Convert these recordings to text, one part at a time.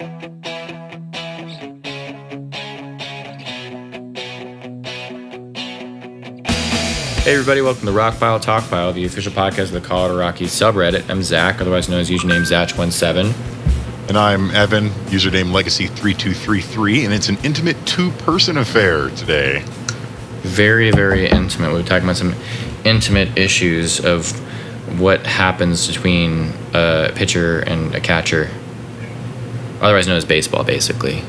Hey everybody, welcome to Rock Pile Talk Pile, the official podcast of the Colorado Rockies subreddit. I'm Zach, otherwise known as username Zach17. And I'm Evan, username Legacy3233, and it's an intimate two person affair today. Very, very intimate. We're talking about some intimate issues of what happens between a pitcher and a catcher, otherwise known as baseball, basically.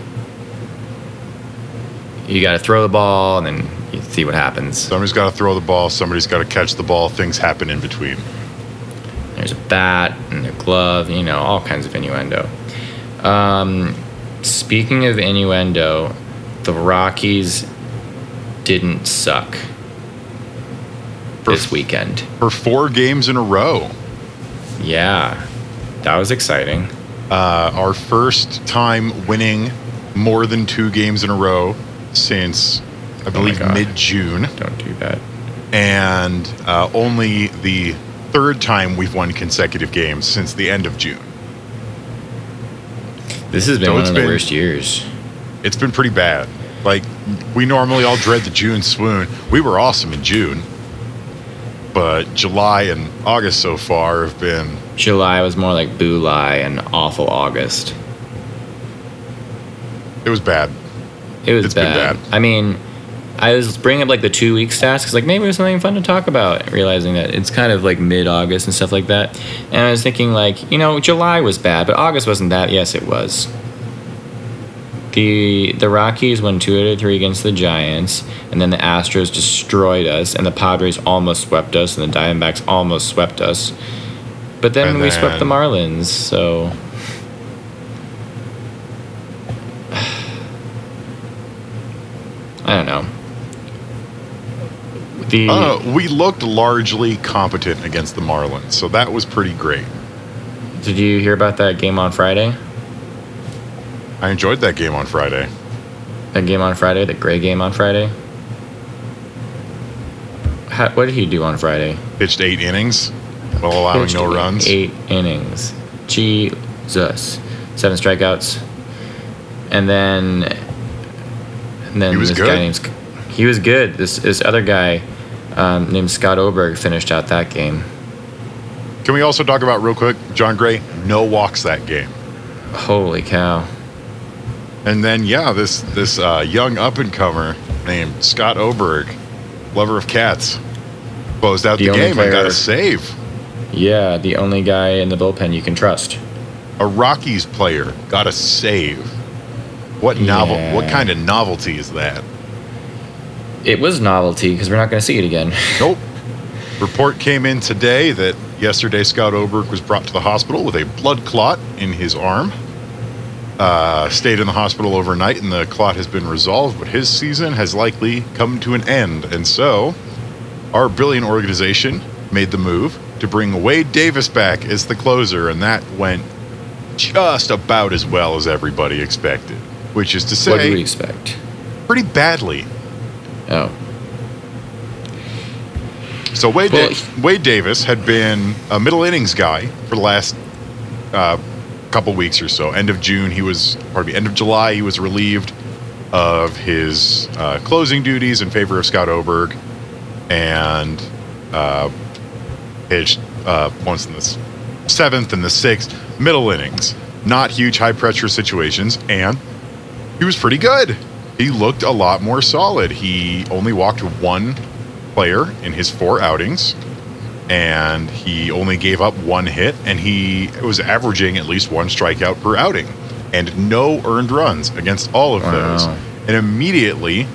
You got to throw the ball and then you see what happens. Somebody's got to throw the ball, somebody's got to catch the ball, things happen in between. There's a bat and a glove, you know, all kinds of innuendo. Um, speaking of innuendo, the Rockies didn't suck For- this weekend. For four games in a row, Yeah, that was exciting. Uh, our first time winning more than two games in a row since, I believe, God. mid June, Don't do that. and uh, only the third time we've won consecutive games since the end of June. This has been So one it's of the been- worst years. It's been pretty bad. Like, we normally all dread the June swoon. We were awesome in June. But July and August so far have been July was more like July and awful August. it was bad. It was It's been bad. bad. I mean, I was bringing up like the two week stats because like maybe it was something fun to talk about. Realizing that it's kind of like mid August and stuff like that, and I was thinking like you know July was bad, but August wasn't that. Yes, it was. The the Rockies won two out of three against the Giants, and then the Astros destroyed us, and the Padres almost swept us, and the Diamondbacks almost swept us. But then And we swept the Marlins, so I don't know. The Uh, we looked largely competent against the Marlins, so that was pretty great. did you hear about that game on Friday? I enjoyed that game on Friday. That game on Friday, the gray game on Friday. How, what did he do on Friday? Pitched eight innings while allowing no runs. Eight innings. Jesus. Seven strikeouts. And then and then He was this good. guy named he was good. This this other guy um, named Scott Oberg finished out that game. Can we also talk about real quick? Jon Gray, no walks that game. Holy cow. And then yeah, this this uh, young up and comer named Scott Oberg, lover of cats, closed out The the, game and got player- a save. Yeah, the only guy in the bullpen you can trust. A Rockies player got a save. What novel? Yeah. What kind of novelty is that? It was novelty because we're not going to see it again. Nope. Report came in today that yesterday Scott Oberg was brought to the hospital with a blood clot in his arm. Uh, stayed in the hospital overnight, and the clot has been resolved, but his season has likely come to an end. And so, our brilliant organization made the move to bring Wade Davis back as the closer, and that went just about as well as everybody expected. Which is to what do we say, expect? pretty badly. Oh, So Wade, Well, Da- Wade Davis had been a middle innings guy for the last uh, couple weeks or so. End of June, he was, pardon me, end of July, he was relieved of his uh, closing duties in favor of Scott Oberg, and uh, pitched uh, once in the seventh and the sixth, middle innings, not huge high pressure situations, and he was pretty good. He looked a lot more solid. He only walked one player in his four outings, and he only gave up one hit, and he was averaging at least one strikeout per outing, and no earned runs against all of Wow. those. And immediately,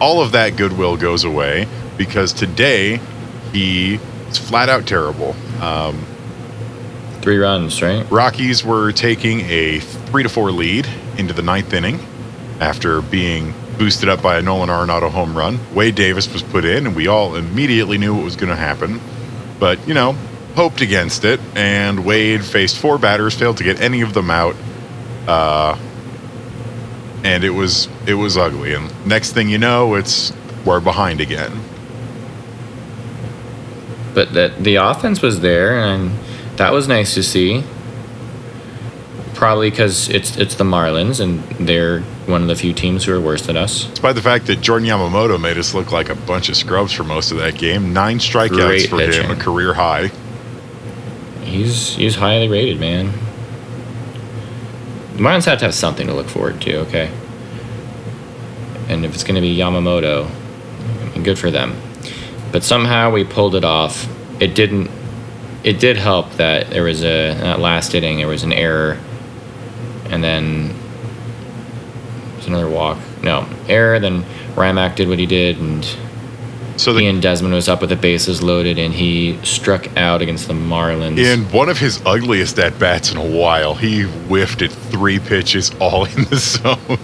all of that goodwill goes away because today he is flat out terrible. Um, three runs, right? Rockies were taking a three to four lead into the ninth inning after being boosted up by a Nolan Arenado home run. Wade Davis was put in, and we all immediately knew what was going to happen. But, you know, hoped against it, and Wade faced four batters, failed to get any of them out. Uh, and it was it was ugly. And next thing you know, it's we're behind again. But that the offense was there, and that was nice to see. probably because it's it's the Marlins and they're one of the few teams who are worse than us. Despite the fact that Jordan Yamamoto made us look like a bunch of scrubs for most of that game, nine strikeouts Great for pitching. him, a career high. He's he's highly rated, man. The Marlins have to have something to look forward to, okay? And if it's going to be Yamamoto, good for them. But somehow we pulled it off. It didn't. It did help that there was a in that last inning there was an error, and then there's another walk. No error. Then Raimel did what he did, and So the, Ian Desmond was up with the bases loaded, and he struck out against the Marlins. in one of his ugliest at bats in a while, he whiffed at three pitches all in the zone.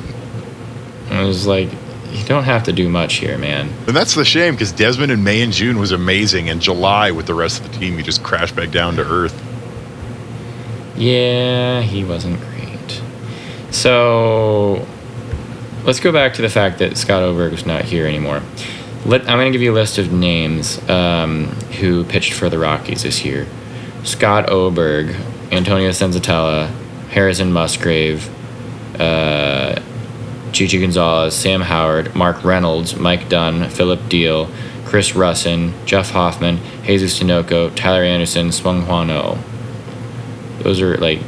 I was like, you don't have to do much here, man. And that's the shame because Desmond in May and June was amazing. and July, with the rest of the team, he just crashed back down to earth. Yeah, he wasn't great. So let's go back to the fact that Scott Oberg is not here anymore. Let, I'm going to give you a list of names um, who pitched for the Rockies this year Scott Oberg, Antonio Senzatela, Harrison Musgrave, uh, Chichi Gonzalez, Sam Howard, Mark Reynolds, Mike Dunn, Phillip Diehl, Chris Rusin, Jeff Hoffman, Jesus Tinoco, Tyler Anderson, Seung Hwan Oh. Those are like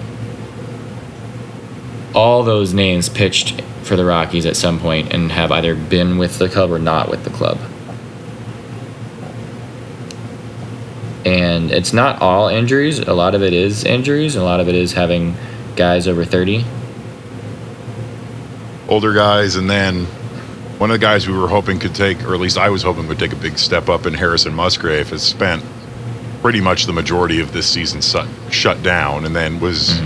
all those names pitched for the Rockies at some point and have either been with the club or not with the club. And it's not all injuries. A lot of it is injuries. A lot of it is having guys over 30. Older guys, and then one of the guys we were hoping could take, or at least I was hoping would take a big step up in Harrison Musgrave, has spent pretty much the majority of this season shut, shut down, and then was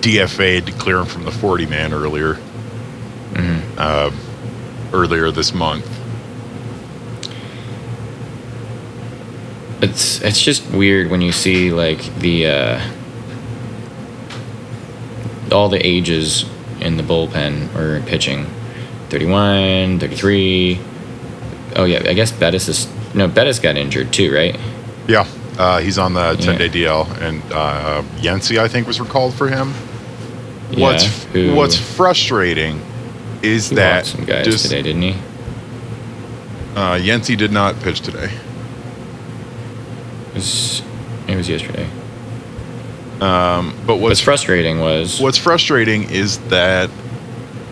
DFA'd to clear him from the 40 man earlier. Uh, earlier this month. It's it's just weird when you see like the uh, all the ages in the bullpen or pitching. 31, 33. Oh yeah, I guess Bettis is no Bettis got injured too, right? Yeah, uh, he's on the 10 day Yeah. DL, and uh, Yency, I think, was recalled for him. Yeah, what's who- What's frustrating is He that some guys just, today, didn't he? Uh, Yency did not pitch today. It was, it was yesterday. Um, but What's what's frustrating was what's frustrating is that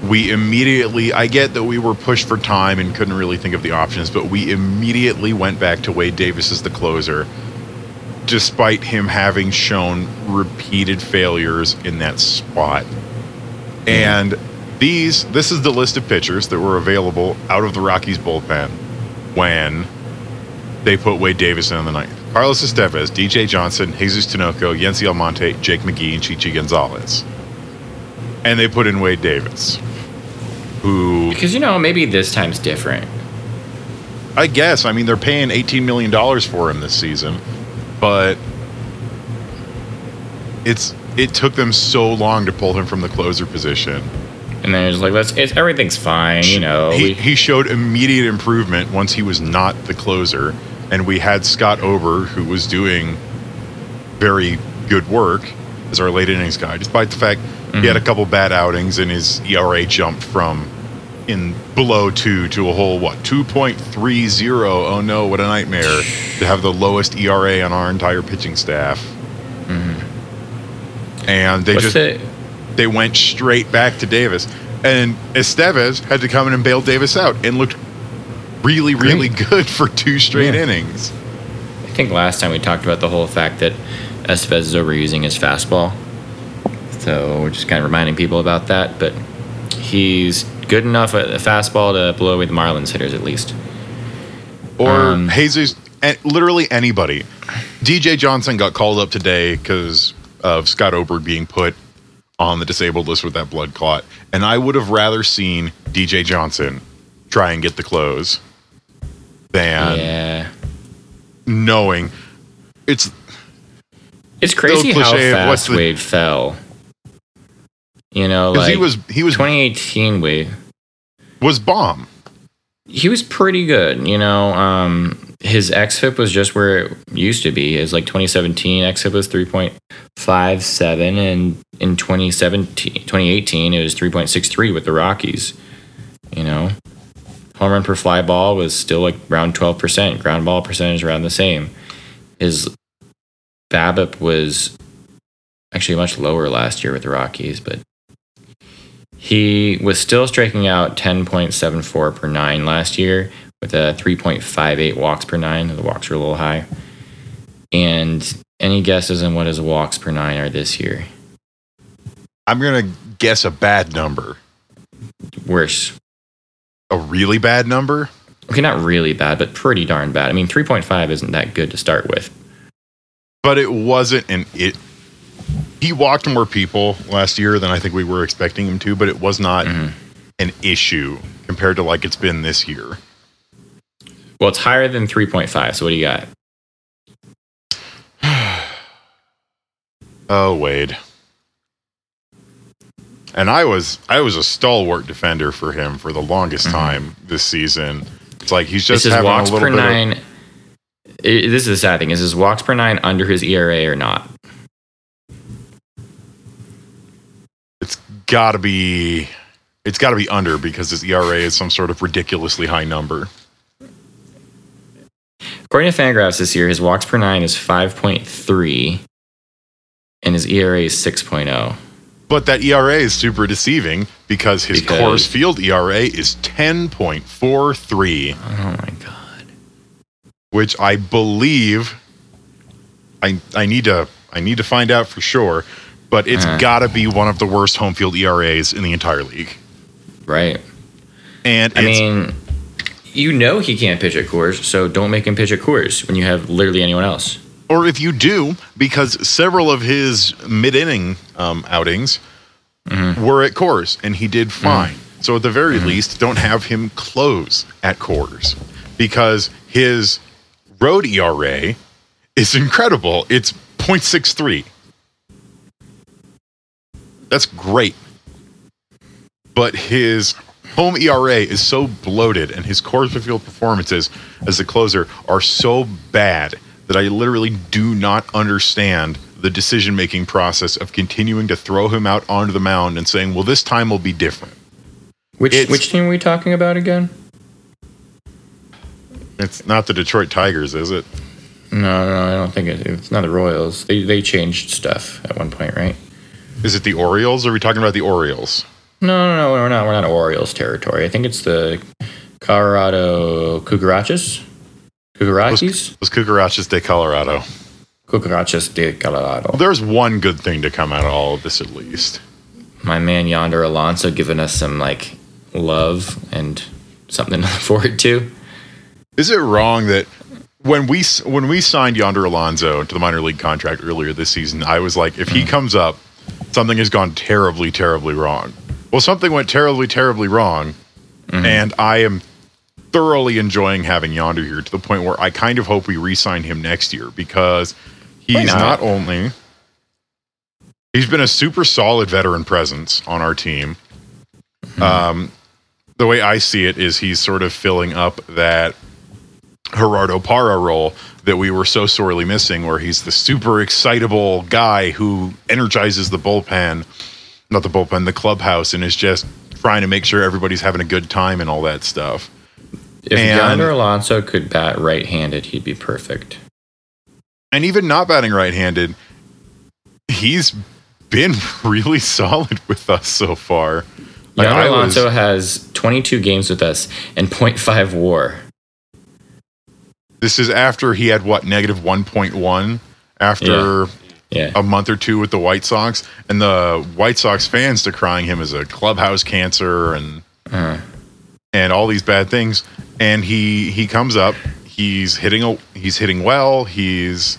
we immediately I get that we were pushed for time and couldn't really think of the options, but we immediately went back to Wade Davis as the closer, despite him having shown repeated failures in that spot. Hmm. And these this is the list of pitchers that were available out of the Rockies bullpen when they put Wade Davis in on the ninth. Carlos Estevez, DJ Johnson, Jesus Tinoco, Yency Almonte, Jake McGee, and Chichi Gonzalez. And they put in Wade Davis, who because you know maybe this time's different. I guess, I mean, they're paying $18 million for him this season, but it's it took them so long to pull him from the closer position. And then it's like let's it's everything's fine, you know. he, we- he showed immediate improvement once he was not the closer, and we had Scott Oberg, who was doing very good work as our late innings guy, despite the fact he had a mm-hmm. couple bad outings and his ERA jumped from in below two to a whole what 2.30 oh no what a nightmare to have the lowest ERA on our entire pitching staff. Mm-hmm. And they what's just the they went straight back to Davis. And Estevez had to come in and bail Davis out and looked really, really good for two straight Yeah. innings. I think last time we talked about the whole fact that Estevez is overusing his fastball. So we're just kind of reminding people about that. But he's good enough at the fastball to blow away the Marlins hitters at least. Or Um, Jesus, literally anybody. DJ Johnson got called up today because of Scott Oberg being put on the disabled list with that blood clot. And I would have rather seen DJ Johnson try and get the close than yeah. knowing it's It's crazy how fast the- Wade fell. You know, like he was he was 2018 Wade. was bomb. He was pretty good. You know, um, his xFIP was just where it used to be. His like 2017 xFIP was 3.57, and in 2017, 2018, it was 3.63 with the Rockies. You know, home run per fly ball was still like around 12%. Ground ball percentage around the same. His BABIP was actually much lower last year with the Rockies, but he was still striking out 10.74 per nine last year with a 3.58 walks per nine. The walks were a little high. And any guesses on what his walks per nine are this year? I'm gonna guess a bad number. Worse. A really bad number? Okay, not really bad, but pretty darn bad. I mean, 3.5 isn't that good to start with. But it wasn't an it he walked more people last year than I think we were expecting him to, but it was not Mhm. an issue compared to like it's been this year. Well, it's higher than 3.5. So what do you got? Oh, Wade. And I was I was a stalwart defender for him for the longest mm-hmm. time this season. It's like he's just having walks a little per bit of- nine. this is the sad thing. Is his walks per nine under his ERA or not? it's got to be it's got to be under because his ERA is some sort of ridiculously high number. According to Fangraphs this year, his walks per nine is 5.3 and his ERA is oh. 6.0. But that ERA is super deceiving because his Because- Coors Field ERA is 10.43, Oh my God. which I believe I I need to I need to find out for sure, but it's Uh-huh. got to be one of the worst home field ERAs in the entire league. Right. And I mean, you know he can't pitch at Coors, so don't make him pitch at Coors when you have literally anyone else. Or if you do, because several of his mid-inning um, outings Mm-hmm. were at Coors, and he did fine. So at the very least, don't have him close at Coors, because his road ERA is incredible. It's 0.63. That's great. But his home ERA is so bloated, and his Coors Field performances as a closer are so bad that I literally do not understand the decision making process of continuing to throw him out onto the mound and saying, well, this time will be different. Which It's- which team are we talking about again? It's not the Detroit Tigers, is it? No, no, I don't think it, it's not the Royals. They they changed stuff at one point, right? Is it the Orioles? Or are we talking about the Orioles? No, no, no, we're not. We're not Orioles territory. I think it's the Colorado Cucarachas. Cucarachas? Los Cucarachas de Colorado. Cucarachas de Colorado. There's one good thing to come out of all of this, at least. My man Yonder Alonso giving us some like love and something to look forward to. Is it wrong that when we when we signed Yonder Alonso to the minor league contract earlier this season, I was like, if he mm. comes up, something has gone terribly, terribly wrong. Well, something went terribly, terribly wrong, mm-hmm. and I am thoroughly enjoying having Yonder here to the point where I kind of hope we re-sign him next year because he's not? not only he's been a super solid veteran presence on our team. Um, the way I see it is he's sort of filling up that Gerardo Parra role that we were so sorely missing, where he's the super excitable guy who energizes the bullpen, not the bullpen, the clubhouse, and is just trying to make sure everybody's having a good time and all that stuff. If And- Yonder Alonso could bat right-handed, he'd be perfect. And even not batting right handed, he's been really solid with us so far. Like, Yonder I was- Alonso has 22 games with us and 0.5 WAR. this is after he had what, negative 1.1 after Yeah. a month or two with the White Sox, and the White Sox fans decrying him as a clubhouse cancer and Uh, and all these bad things. And he he comes up, he's hitting a, he's hitting well, he's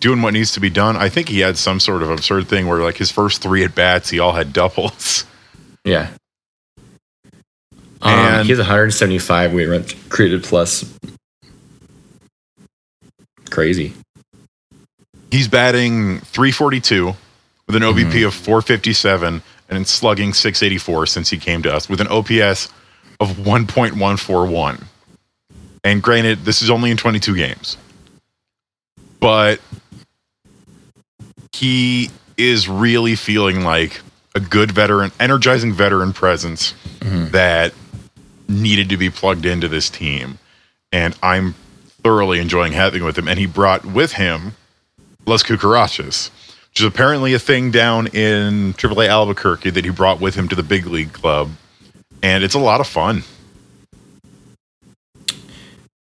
doing what needs to be done. I think he had some sort of absurd thing where like his first three at bats, he all had doubles. yeah. Um, And- he has 175 weight run created plus. Crazy. He's batting 342 with an OBP of 457 and slugging 684 since he came to us with an OPS of 1.141. And granted, this is only in 22 games. But he is really feeling like a good veteran, energizing veteran presence mm-hmm. that needed to be plugged into this team. And I'm thoroughly enjoying having with him. And he brought with him Las Cucarachas, which is apparently a thing down in AAA Albuquerque that he brought with him to the big league club. And it's a lot of fun.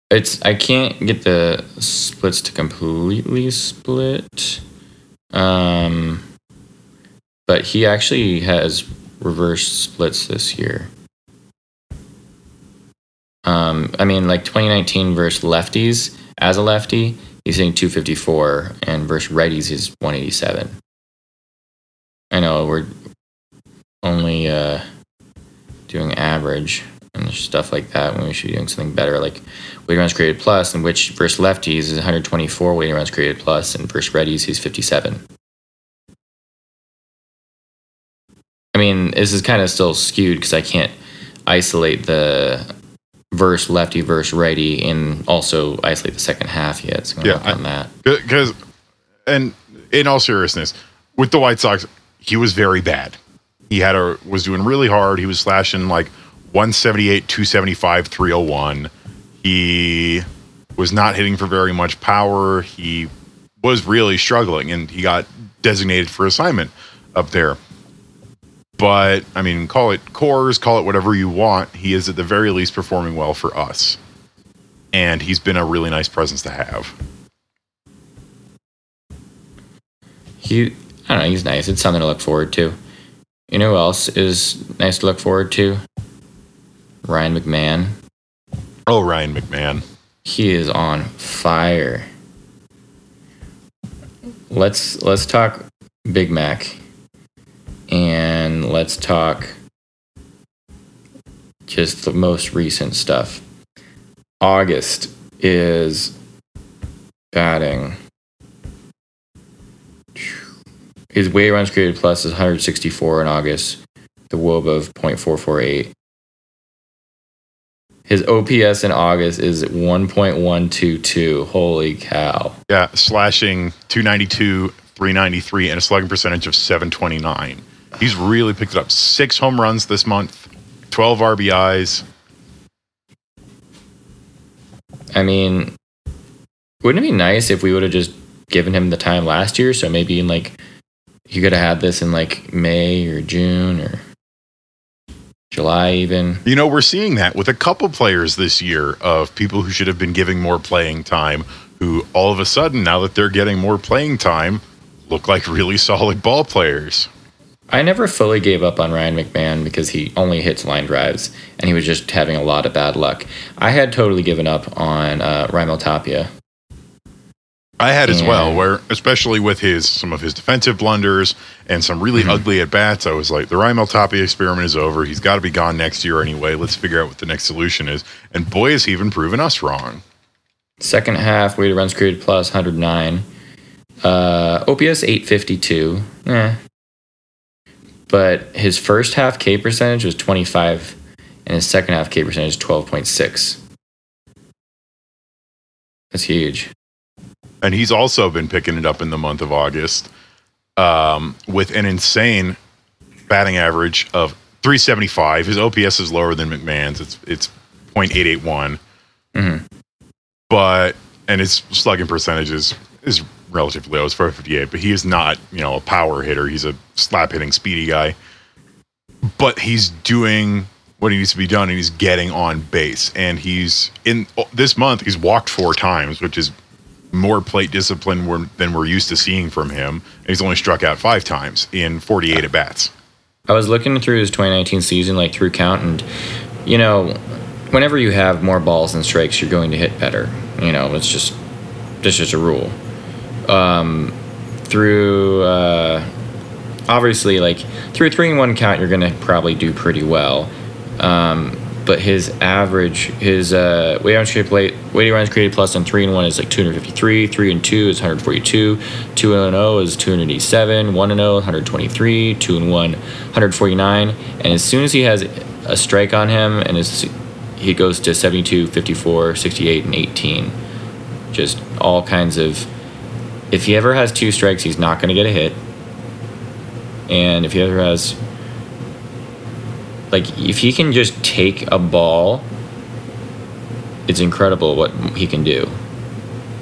It's I can't get the splits to completely split. Um but he actually has reverse splits this year. Um I mean like 2019 versus lefties as a lefty, he's hitting 254 and versus righties he's 187. I know we're only uh doing average and stuff like that when we should be doing something better like weighted runs created plus and which versus lefties is 124 weighted runs created plus and versus righties he's 57 i mean this is kind of still skewed because i can't isolate the verse lefty versus righty and also isolate the second half yet so i'm Yeah, I- on that Because, and in all seriousness, with the White Sox, he was very bad. He had a was doing really hard. He was slashing like 178, 275, 301. He was not hitting for very much power. He was really struggling, and he got designated for assignment up there. But I mean, call it Coors, call it whatever you want. He is at the very least performing well for us, and he's been a really nice presence to have. he i don't know he's nice it's something to look forward to you know who else is nice to look forward to ryan mcmahon Oh, Ryan McMahon. he is on fire. Let's let's talk Big Mac and let's talk just the most recent stuff. August is batting. His weight runs created plus is 164 in August, the WOB of 0.448. His OPS in August is 1.122. Holy cow. Yeah, slashing 292, 393, and a slugging percentage of 729. He's really picked it up. Six home runs this month, 12 RBIs. I mean, wouldn't it be nice if we would have just given him the time last year? So maybe in like, you could have had this in like May or June or July even. You know, we're seeing that with a couple players this year of people who should have been giving more playing time, who all of a sudden, now that they're getting more playing time, look like really solid ball players. I never fully gave up on Ryan McMahon because he only hits line drives and he was just having a lot of bad luck. I had totally given up on uh, Raimel Tapia. I had as well, where especially with his some of his defensive blunders and some Mm-hmm. really ugly at bats, I was like, the Raimel Tapia experiment is over. He's got to be gone next year anyway. Let's figure out what the next solution is. And boy, has he even proven us wrong. Second half, weighted runs created plus 109. Uh, OPS 852. Eh. But his first half K percentage was 25, and his second half K percentage is 12.6. That's huge. And he's also been picking it up in the month of August um, with an insane batting average of 375. His OPS is lower than McMahon's. It's it's 0.881. Mhm. But and his slugging percentage is, is relatively low. It's 458, but he is not, you know, a power hitter. He's a slap hitting speedy guy. But he's doing what he needs to be done and he's getting on base. And he's in this month, he's walked four times, which is more plate discipline we're- than we're used to seeing from him. And he's only struck out five times in 48 at bats. I was looking through his 2019 season, like through count, and you know, whenever you have more balls than strikes, you're going to hit better. You know, it's just that's just a rule. Um, through uh, obviously, like through a three and one count, you're going to probably do pretty well. Um, but his average, his uh, weighted runs created plate, weighted runs created plus on three and one is like 253. Three and two is 142. Two and zero is 287. One and 0, 123. Two and one, 149. And as soon as he has a strike on him, and his, he goes to 72, 54, 68, and 18. Just all kinds of. If he ever has two strikes, he's not going to get a hit. and if he ever has, like, if he can just take a ball, it's incredible what he can do.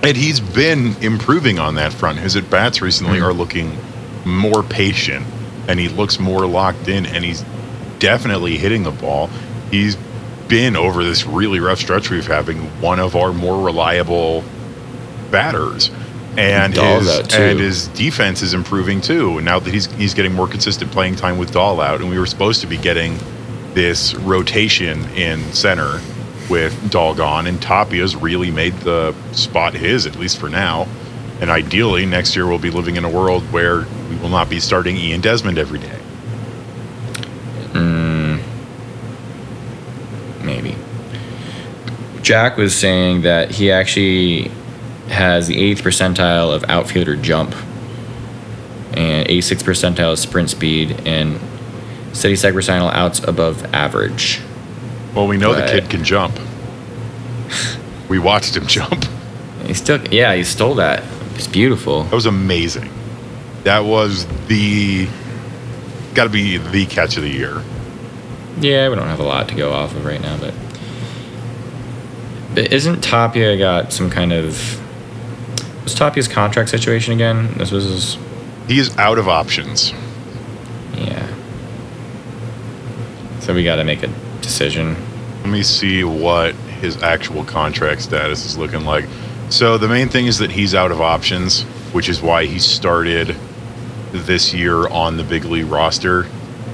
And he's been improving on that front. His at bats recently Mhm. are looking more patient and he looks more locked in and he's definitely hitting the ball. He's been over this really rough stretch we've having one of our more reliable batters. And his, and his defense is improving too. And now that he's he's getting more consistent playing time with Dahl out, and we were supposed to be getting this rotation in center with Dahl gone, and Tapia's really made the spot his, at least for now. And ideally, next year we'll be living in a world where we will not be starting Ian Desmond every day. Mm, maybe. Jack was saying that he actually has the eighth percentile of outfielder jump and 86th percentile of sprint speed and 72nd percentile outs above average. Well, we know the kid can jump. we watched him jump. He still, yeah, he stole that. It's beautiful. That was amazing. That was the got to be the catch of the year. Yeah, we don't have a lot to go off of right now, but but isn't Tapia got some kind of was Tapia's contract situation again? This was his, He is out of options. yeah. So we got to make a decision. Let me see what his actual contract status is looking like. So the main thing is that he's out of options, which is why he started this year on the big league roster,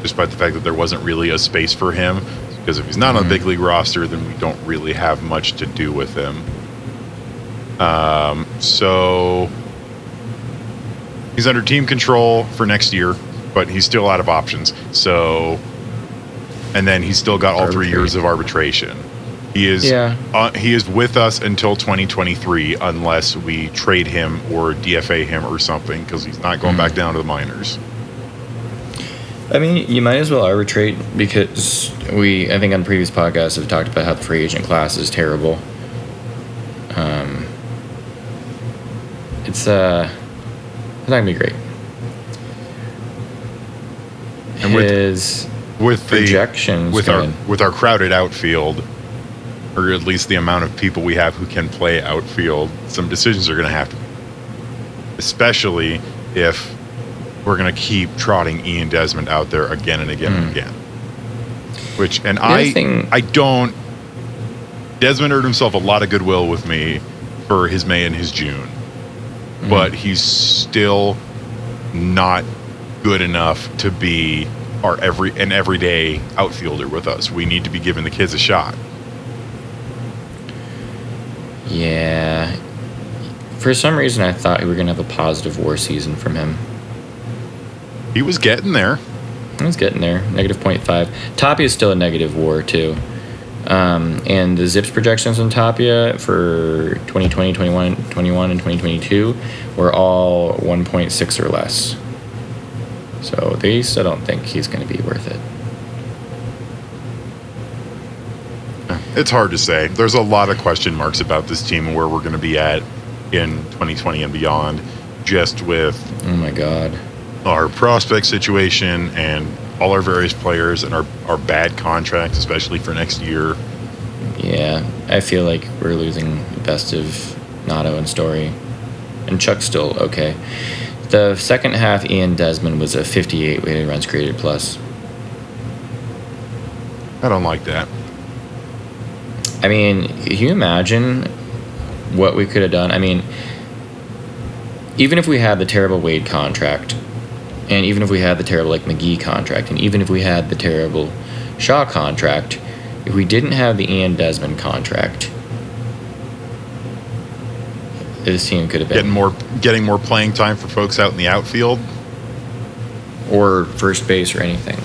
despite the fact that there wasn't really a space for him. Because if he's not on the Mhm. big league roster, then we don't really have much to do with him. Um, so he's under team control for next year, but he's still out of options. So, and then he's still got all three years of arbitration. He is Yeah. uh, he is with us until 2023 unless we trade him or DFA him or something because he's not going Mhm. back down to the minors. I mean, you might as well arbitrate because we, I think on previous podcasts, have talked about how the free agent class is terrible. Um, it's uh, it's not gonna be great. And His With the projections with our good. with our crowded outfield, or at least the amount of people we have who can play outfield, some decisions are going to have to, be especially if we're going to keep trotting Ian Desmond out there again and again and Mm. again. Which and other I thing- I don't. Desmond earned himself a lot of goodwill with me for his May and his June, Mhm. but he's still not good enough to be our every an everyday outfielder with us. We need to be giving the kids a shot. yeah. For some reason, I thought we were gonna have a positive WAR season from him. He was getting there. He was getting there. Negative 0.5. Tapia is still a negative war, too. Um, and the Zips projections on Tapia for 2020, 21, 21, and 2022 were all 1.6 or less. So they still don't think he's going to be worth it. It's hard to say. There's a lot of question marks about this team and where we're going to be at in 2020 and beyond, just with Oh my God. our prospect situation and all our various players and our, our bad contracts, especially for next year. Yeah, I feel like we're losing the best of Nado and Story. And Chuck's still okay. The second half, Ian Desmond was a 58 weighted runs created plus. I don't like that. I mean, can you imagine what we could have done? I mean, even if we had the terrible Wade contract, and even if we had the terrible like McGee contract, and even if we had the terrible Shaw contract, if we didn't have the Ian Desmond contract, this team could have been Getting more getting more playing time for folks out in the outfield, or first base or anything.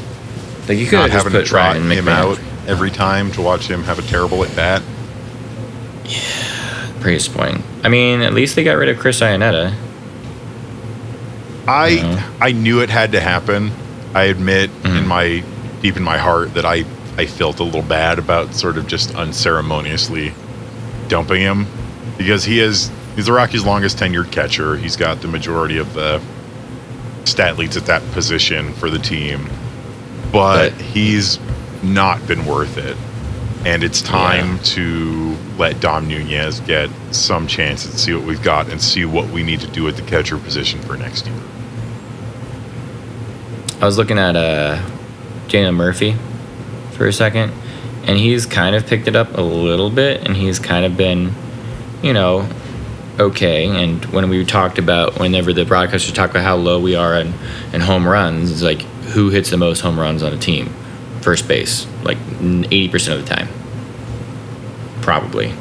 Like you could not have having to Ryan him McMahon. out every time to watch him have a terrible at bat. Yeah, Pretty disappointing. I mean, at least they got rid of Chris Iannetta. I Yeah. I knew it had to happen. I admit Mhm. in my deep in my heart that I I felt a little bad about sort of just unceremoniously dumping him because he is he's the Rockies' longest tenured catcher. He's got the majority of the stat leads at that position for the team, but, he's not been worth it. And it's time Yeah. to let Dom Nunez get some chances, and see what we've got, and see what we need to do at the catcher position for next year. I was looking at uh, Daniel Murphy for a second, and he's kind of picked it up a little bit, and he's kind of been, you know, okay. And when we talked about, whenever the broadcasters talk about how low we are in, in home runs, it's like who hits the most home runs on a team? First base, like 80% of the time. Probably.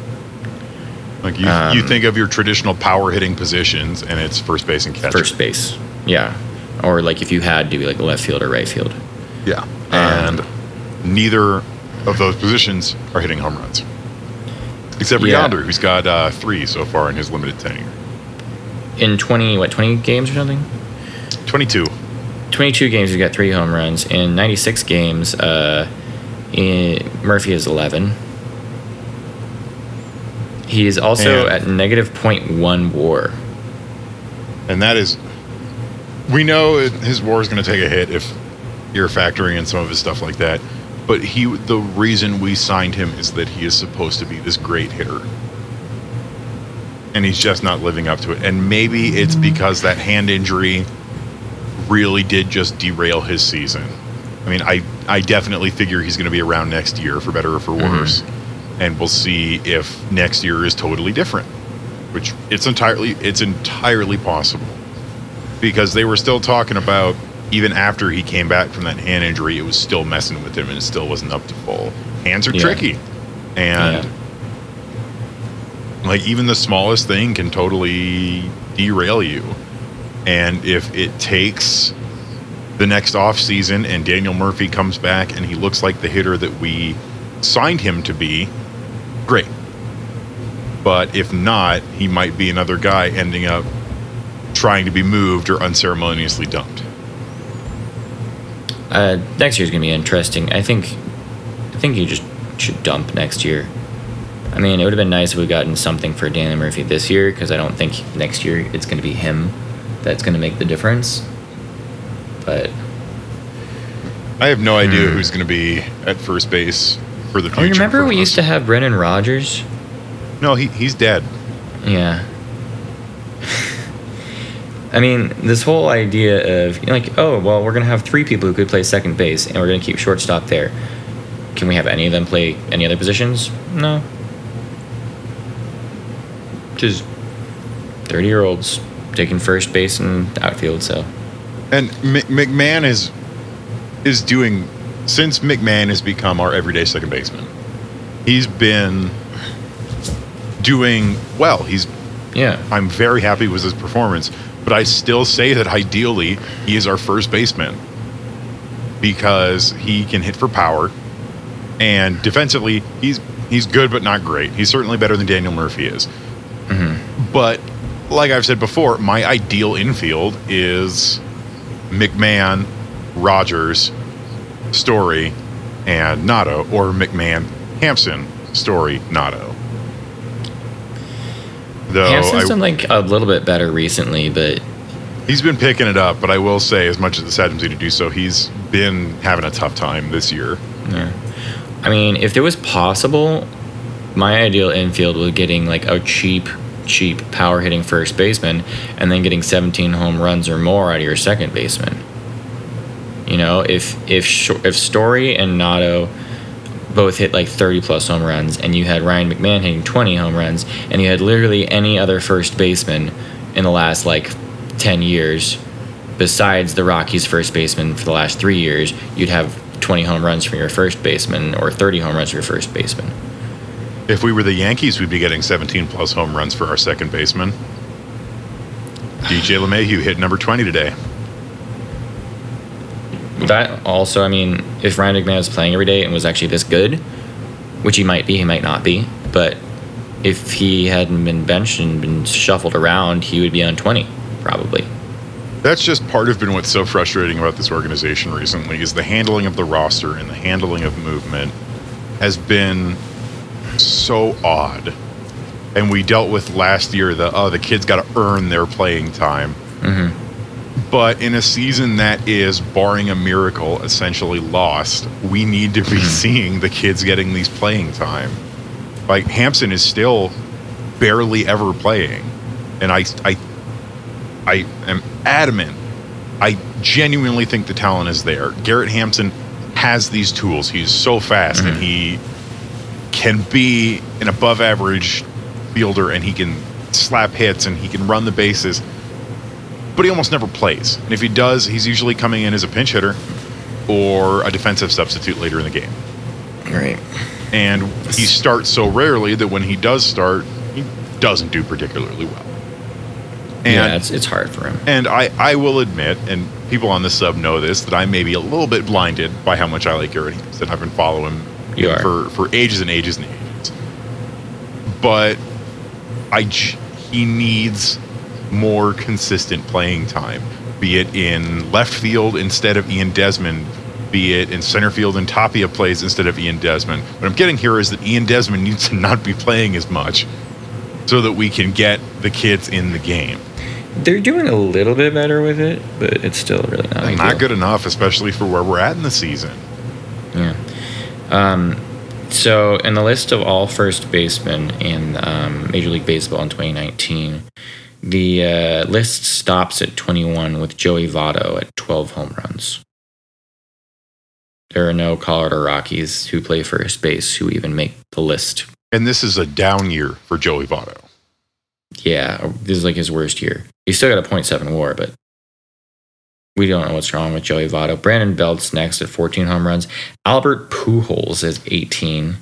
Like you, Um, you think of your traditional power hitting positions, and it's first base and catcher. First base. Yeah. Or like if you had to be like left field or right field. Yeah. Um, And neither of those positions are hitting home runs. Except for Yeah. Yonder, who's got uh, three so far in his limited tenure. In 20, what, 20 games or something? 22. 22 games, he's got three home runs. In 96 games, uh, in, Murphy has 11. He is also And- at negative 0.1 war. And that is, we know his war is going to take a hit if you're factoring in some of his stuff like that. But he, the reason we signed him is that he is supposed to be this great hitter. And he's just not living up to it. And maybe it's mm-hmm. because that hand injury really did just derail his season. I mean, I, I definitely figure he's going to be around next year for better or for mm-hmm. worse. And we'll see if next year is totally different which it's entirely it's entirely possible because they were still talking about even after he came back from that hand injury it was still messing with him and it still wasn't up to full hands are Yeah. tricky and Yeah. like even the smallest thing can totally derail you and if it takes the next off season and Daniel Murphy comes back and he looks like the hitter that we signed him to be great but if not, he might be another guy ending up trying to be moved or unceremoniously dumped. Uh, next year's gonna be interesting. I think, I think you just should dump next year. I mean, it would have been nice if we gotten something for Daniel Murphy this year because I don't think next year it's gonna be him that's gonna make the difference. But I have no idea Hmm. who's going to be at first base for the future. oh, remember we us. used to have Brendan Rodgers. No, he, he's dead. Yeah. I mean, this whole idea of like, oh, well, we're gonna have three people who could play second base, and we're gonna keep shortstop there. Can we have any of them play any other positions? No. Just thirty-year-olds taking first base and outfield. So And M- McMahon is is doing since McMahon has become our everyday second baseman. He's been doing well. He's yeah, I'm very happy with his performance, but I still say that ideally he is our first baseman because he can hit for power and defensively he's he's good but not great. He's certainly better than Daniel Murphy is. Mm-hmm. But like I've said before, my ideal infield is McMahon, Rodgers, Story, and Nado, or McMahon, Hampson, Story, Nado. Though Hampson's I- done like a little bit better recently, but He's been picking it up, but I will say, as much as it saddens me to do so, he's been having a tough time this year. Yeah. I mean, if it was possible, my ideal infield was getting like a cheap, cheap power hitting first baseman and then getting 17 home runs or more out of your second baseman. You know, if if if Story and Nado both hit like 30 plus home runs and you had Ryan McMahon hitting 20 home runs and you had literally any other first baseman in the last like 10 years besides the Rockies first baseman for the last 3 years, you'd have 20 home runs from your first baseman or 30 home runs from your first baseman. If we were the Yankees, we'd be getting 17 plus home runs for our second baseman. DJ LeMahieu hit number 20 today. That also, I mean, if Ryan McMahon was playing every day and was actually this good, which he might be, he might not be, but if he hadn't been benched and been shuffled around, he would be on 20, probably. That's just part of been what's so frustrating about this organization recently is the handling of the roster and the handling of movement has been so odd. And we dealt with last year the oh the kids got to earn their playing time. Mm-hmm. But in a season that is, barring a miracle, essentially lost, we need to be hmm. seeing the kids getting these playing time. Like Hampson is still barely ever playing, and I, I, I am adamant. I genuinely think the talent is there. Garrett Hampson has these tools. He's so fast, and hmm. he can be an above average fielder, and he can slap hits, and he can run the bases but he almost never plays. And if he does, he's usually coming in as a pinch hitter or a defensive substitute later in the game. Right. And he starts so rarely that when he does start, he doesn't do particularly well. And, yeah, it's, it's hard for him. and I, I will admit, and people on the sub know this, that I may be a little bit blinded by how much I like Garrett Hampson. I've been following him You for, for ages and ages and ages. But I, he needs more consistent playing time, be it in left field instead of Ian Desmond, be it in center field and Tapia plays instead of Ian Desmond. What I'm getting here is that Ian Desmond needs to not be playing as much so that we can get the kids in the game. They're doing a little bit better with it, but it's still really not. Not good enough, especially for where we're at in the season. Yeah. Um, so, in the list of all first basemen in um, Major League Baseball in 2019, the uh, list stops at 21 with Joey Votto at 12 home runs. There are no Colorado Rockies who play first base who even make the list. And this is a down year for Joey Votto. Yeah, this is like his worst year. He's still got a .7 WAR, but we don't know what's wrong with Joey Votto. Brandon Belt's next at 14 home runs. Albert Pujols is 18.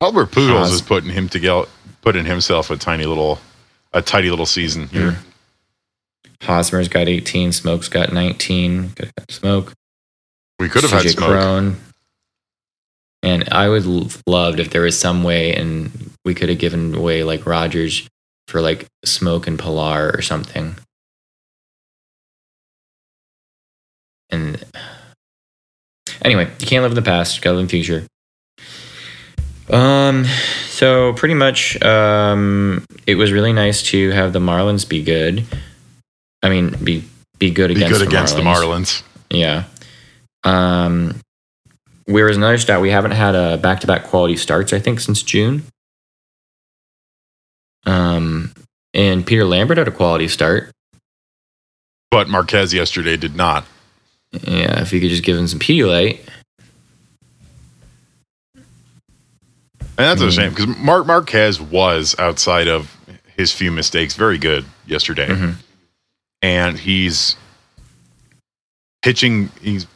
Albert Pujols is putting him together, putting himself a tiny little, a tidy little season mm-hmm. here. Hosmer's got 18. Smoak's got 19. Could have Smoke. We could have had CJ smoke. Cron. And I would loved if there was some way and we could have given away like Rodgers for like Smoke and Pilar or something. And anyway, you can't live in the past, you gotta live in the future. Um, so pretty much, um, it was really nice to have the Marlins be good. I mean, be be good Be against good the against the Marlins. Marlins. Yeah. Um, whereas another stat, we haven't had a back-to-back quality starts, I think, since June. Um, and Peter Lambert had a quality start. But Marquez yesterday did not. Yeah, if you could just give him some Pedialyte. And that's Hmm. a shame because Mark Marquez was outside of his few mistakes very good yesterday, Mhm. and he's pitching. He's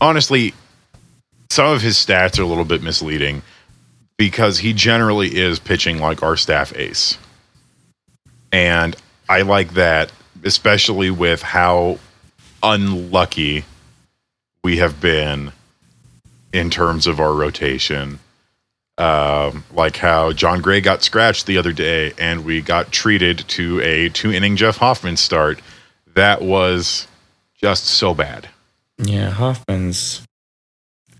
honestly some of his stats are a little bit misleading because he generally is pitching like our staff ace, and I like that, especially with how unlucky we have been in terms of our rotation um, like how Jon Gray got scratched the other day and we got treated to a two inning Jeff Hoffman start. That was just so bad. Yeah, Hoffman's.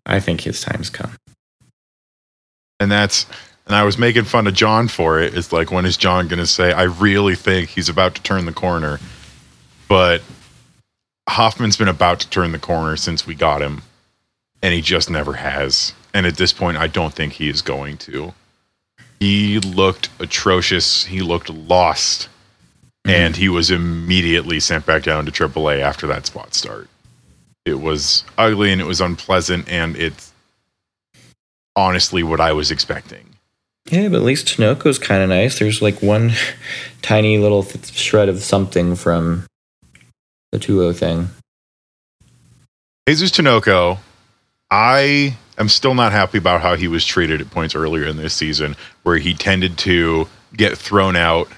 I think his time's come. And that's, and I was making fun of John for it. It's like, when is John going to say, I really think he's about to turn the corner? But Hoffman's been about to turn the corner since we got him, and he just never has. And at this point, I don't think he is going to. He looked atrocious. He looked lost. Mm-hmm. And he was immediately sent back down to AAA after that spot start. It was ugly and it was unpleasant, and it's honestly what I was expecting. Yeah, but at least Tinoco's kind of nice. There's like one tiny little th- shred of something from the 2 0 thing. Jesus Tinoco, I am still not happy about how he was treated at points earlier in this season, where he tended to get thrown out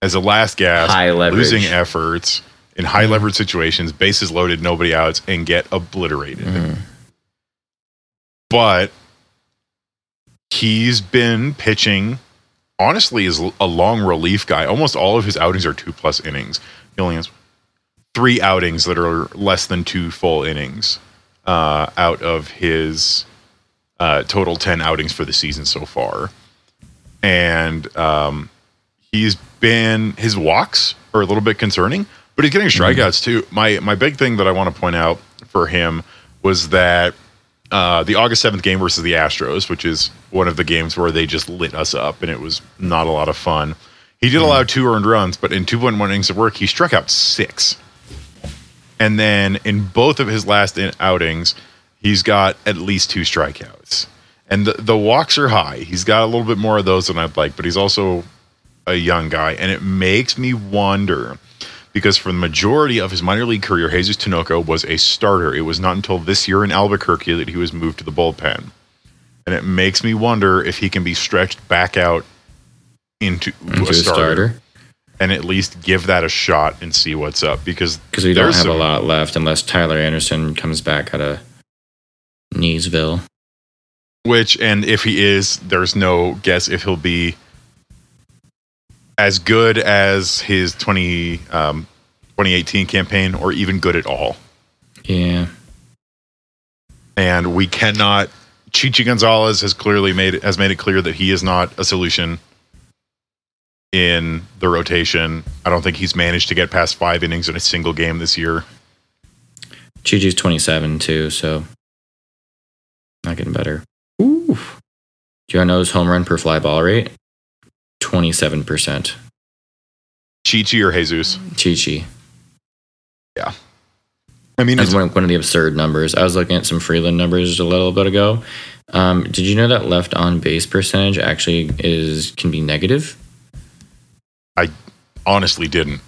as a last gas, High leverage. losing efforts in high leverage situations, bases loaded, nobody outs, and get obliterated. Mhm. But he's been pitching, honestly, as a long relief guy. Almost all of his outings are two plus innings. He only has three outings that are less than two full innings uh, out of his uh, total 10 outings for the season so far. And um, he's been, his walks are a little bit concerning, But he's getting strikeouts too. My my big thing that I want to point out for him was that uh, the August seventh game versus the Astros, which is one of the games where they just lit us up, and it was not a lot of fun. He did allow two earned runs, but in two point one innings of work, he struck out six. And then in both of his last in- outings, he's got at least two strikeouts. And the, the walks are high. He's got a little bit more of those than I'd like, but he's also a young guy. And it makes me wonder because for the majority of his minor league career, Jesus Tinoco was a starter. It was not until this year in Albuquerque that he was moved to the bullpen. And it makes me wonder if he can be stretched back out into, Into a a starter, starter. And at least give that a shot and see what's up because Because we don't have a lot left unless Tyler Anderson comes back out of Kneesville. Which, and if he is, there's no guess if he'll be as good as his 20, um, 2018 campaign or even good at all. Yeah. And we cannot. Chichi Gonzalez has clearly made has made it clear that he is not a solution in the rotation. I don't think he's managed to get past five innings in a single game this year. Chichi's 27 too, so not getting better. Ooh. Do you know his home run per fly ball rate? 27%. Chichi or Jesus? Chichi. Yeah. I mean, it's, one, one of the absurd numbers. I was looking at some Freeland numbers a little bit ago. Um, did you know that left on base percentage actually is can be negative? I honestly didn't.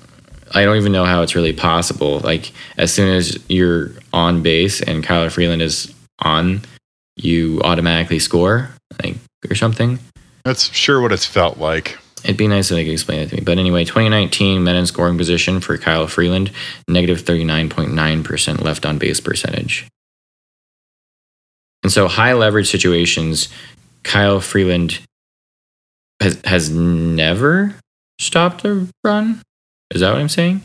I don't even know how it's really possible. Like as soon as you're on base and Kyler Freeland is on, you automatically score, like or something. That's sure what it's felt like. It'd be nice if they could explain it to me. But anyway, 2019 men in scoring position for Kyle Freeland, negative 39.9% left on base percentage. And so high leverage situations, Kyle Freeland has has never stopped a run. Is that what I'm saying?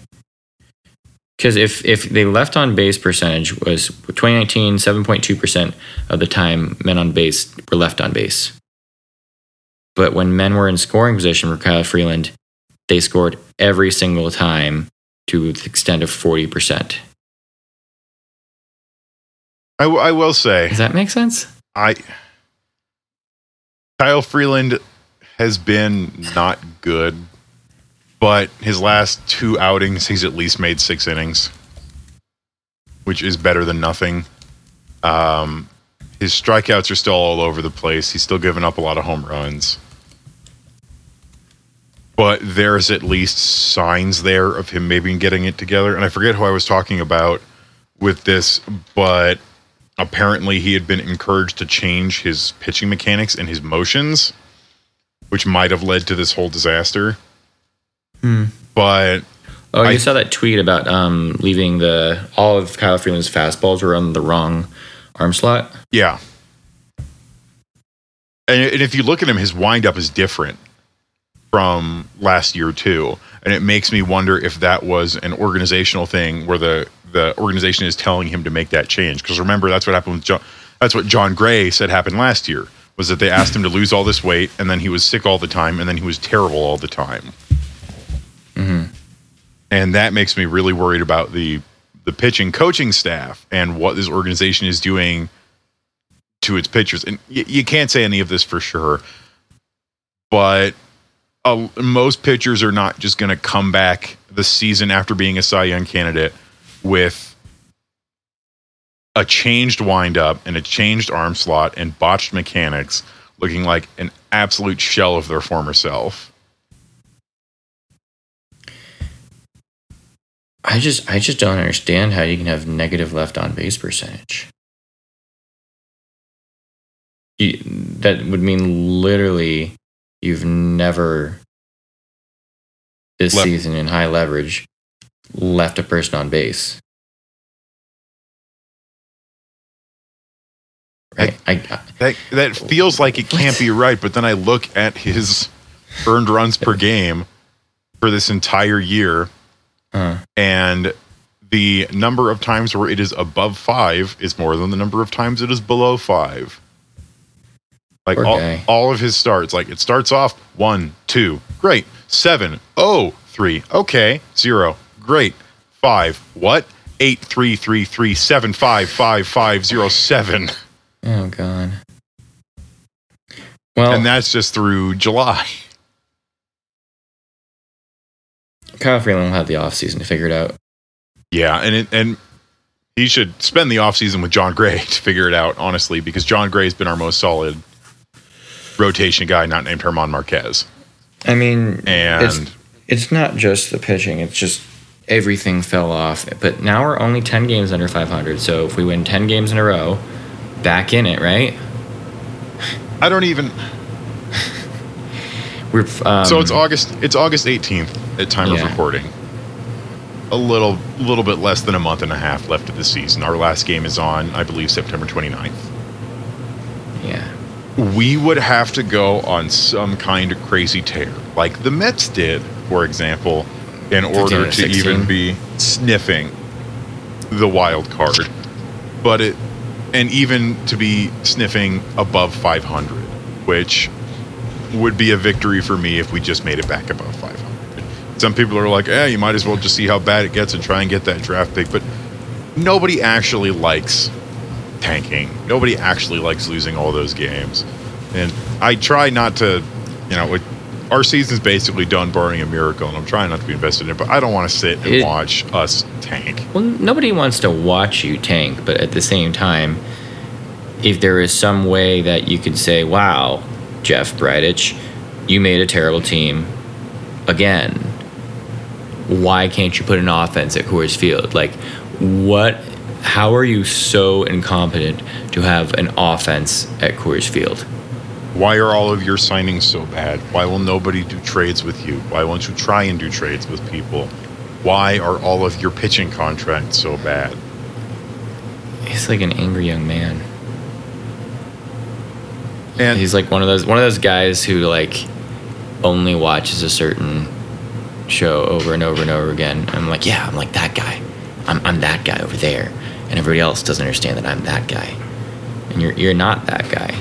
Because if if the left on base percentage was 2019, 7.2% of the time men on base were left on base. But when men were in scoring position for Kyle Freeland, they scored every single time to the extent of 40%. I, w- I will say, Does that make sense? I Kyle Freeland has been not good, but his last two outings, he's at least made six innings, which is better than nothing. Um, his strikeouts are still all over the place. He's still giving up a lot of home runs. But there's at least signs there of him maybe getting it together. And I forget who I was talking about with this, but apparently he had been encouraged to change his pitching mechanics and his motions, which might have led to this whole disaster. Hmm. But Oh, you I- saw that tweet about um, leaving the all of Kyle Freeland's fastballs were on the wrong arm slot. yeah. And, and if you look at him, his windup is different from last year too. And it makes me wonder if that was an organizational thing where the the organization is telling him to make that change. Because remember, that's what happened with Jon. That's what Jon Gray said happened last year. Was that they asked him to lose all this weight, and then he was sick all the time, and then he was terrible all the time. And that makes me really worried about the the pitching coaching staff and what this organization is doing to its pitchers. And y- you can't say any of this for sure, but uh, most pitchers are not just going to come back the season after being a Cy Young candidate with a changed windup and a changed arm slot and botched mechanics, looking like an absolute shell of their former self. I just I just don't understand how you can have negative left on base percentage. You, that would mean literally you've never this Left- season in high leverage left a person on base. Right. I, I That that feels like it can't be right, but then I look at his earned runs per game for this entire year, uh, and the number of times where it is above five is more than the number of times it is below five. Like all, all of his starts, like it starts off one, two, great, seven, oh, three, okay, zero, great, five what Eight, three, three, three, seven, five, five, five, zero, seven. Oh, god. Well, and that's just through July. Kyle Freeland will have the offseason to figure it out. Yeah, and it, and he should spend the offseason with Jon Gray to figure it out, honestly, because Jon Gray's been our most solid rotation guy, not named German Marquez. I mean, And it's, it's not just the pitching; it's just everything fell off. But now we're only ten games under 500. So if we win 10 games in a row, back in it, right? I don't even. We're um, so it's August. It's August 18th at time Yeah. of recording. A little, little bit less than a month and a half left of the season. Our last game is on, I believe, September 29th. yeah. we would have to go on some kind of crazy tear, like the Mets did, for example, in order to 16. even be sniffing the wild card. But it, and even to be sniffing above 500, which would be a victory for me if we just made it back above 500. Some people are like, "Yeah, you might as well just see how bad it gets and try and get that draft pick. But nobody actually likes tanking. Nobody actually likes losing all those games. And I try not to, you know, it, our season's basically done barring a miracle, and I'm trying not to be invested in it, but I don't want to sit and It- watch us tank. Well, nobody wants to watch you tank, but at the same time, if there is some way that you could say, "Wow, Jeff Bridich, you made a terrible team again. Why can't you put an offense at Coors Field? Like, what? How are you so incompetent to have an offense at Coors Field? Why are all of your signings so bad? Why will nobody do trades with you? Why won't you try and do trades with people? Why are all of your pitching contracts so bad? He's like an angry young man. And He's like one of those one of those guys who like only watches a certain show over and over and over again. I'm like, yeah, I'm like that guy. I'm I'm that guy over there, and everybody else doesn't understand that I'm that guy, and you're you're not that guy.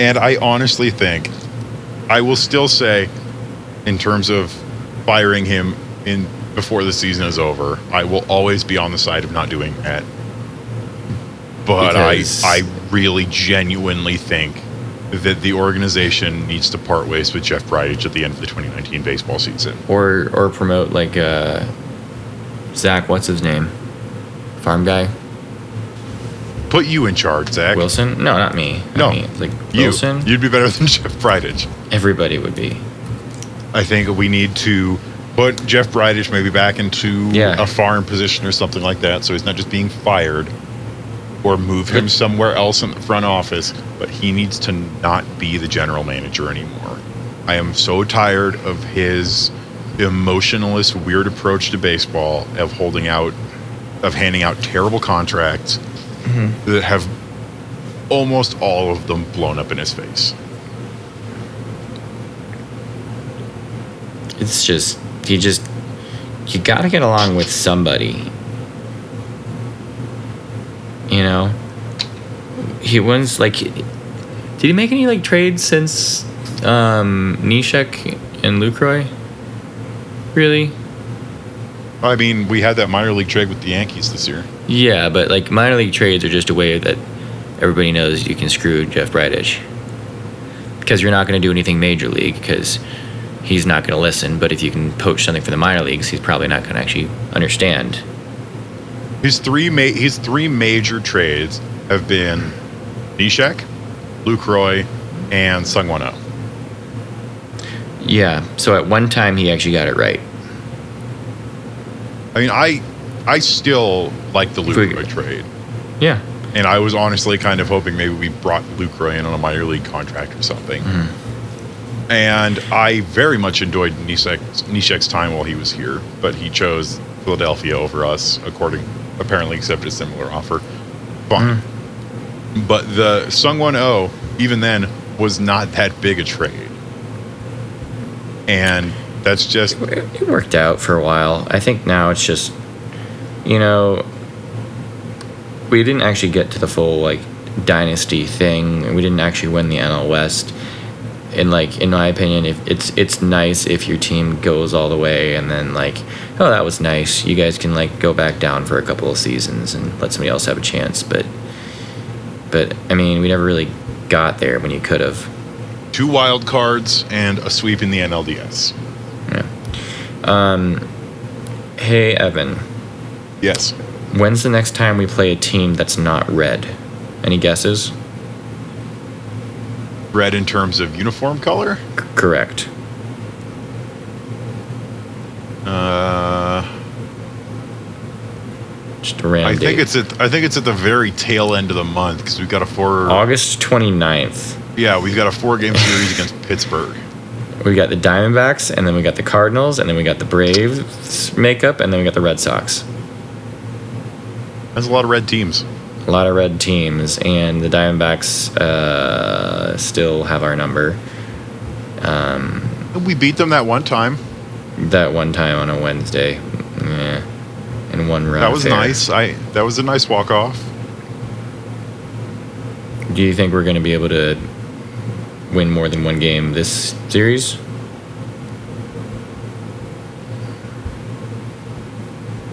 And I honestly think, I will still say, in terms of firing him in before the season is over, I will always be on the side of not doing that. But I, I really genuinely think that the organization needs to part ways with Jeff Bridich at the end of the 2019 baseball season. Or or promote like uh, Zach, what's his name? Farm guy Put you in charge, Zach. Wilson? No, not me. Not No, me. like you. Wilson. You'd be better than Jeff Bridich. Everybody would be. I think we need to put Jeff Bridich maybe back into Yeah. a farm position or something like that, so he's not just being fired, or move him somewhere else in the front office. But he needs to not be the general manager anymore. I am so tired of his emotionless, weird approach to baseball, of holding out, of handing out terrible contracts mm-hmm. that have almost all of them blown up in his face. It's just you just you got to get along with somebody. You know, he wins like. Did he make any like trades since um, Neshek and Lucroy? Really? I mean, we had that minor league trade with the Yankees this year. Yeah, but like minor league trades are just a way that everybody knows you can screw Jeff Bridich. Because you're not going to do anything major league because he's not going to listen. But if you can poach something for the minor leagues, he's probably not going to actually understand. His three ma- his three major trades have been Neshek, Lucroy, and Seung Hwan Oh. Yeah. So at one time he actually got it right. I mean, I I still like the Lucroy trade, Yeah. and I was honestly kind of hoping maybe we brought Lucroy in on a minor league contract or something. Mm-hmm. And I very much enjoyed Neshek's, Neshek's time while he was here, but he chose Philadelphia over us, according apparently accepted a similar offer. Fine. Hmm. But the Seung Hwan Oh, even then, was not that big a trade. And that's just It worked out for a while. I think now it's just, you know, we didn't actually get to the full like dynasty thing. We didn't actually win the NL West, in like in my opinion, if it's it's nice if your team goes all the way and then like, oh that was nice. You guys can like go back down for a couple of seasons and let somebody else have a chance. But but I mean, we never really got there when you could have. Two wild cards and a sweep in the NLDS. Yeah. Um, Hey Evan, Yes. when's the next time we play a team that's not red? Any guesses? Red in terms of uniform color. C- correct. Uh, Just a random I think date. it's at I think it's at the very tail end of the month because we've got a four. August 29th. Yeah, we've got a four game series against Pittsburgh. We got the Diamondbacks, and then we got the Cardinals, and then we got the Braves makeup, and then we got the Red Sox. That's a lot of red teams. A lot of red teams, and the Diamondbacks uh, still have our number. Um, We beat them that one time. that one time on a Wednesday, yeah, in one run. That was affair. nice. I that was a nice walk off. Do you think we're going to be able to win more than one game this series?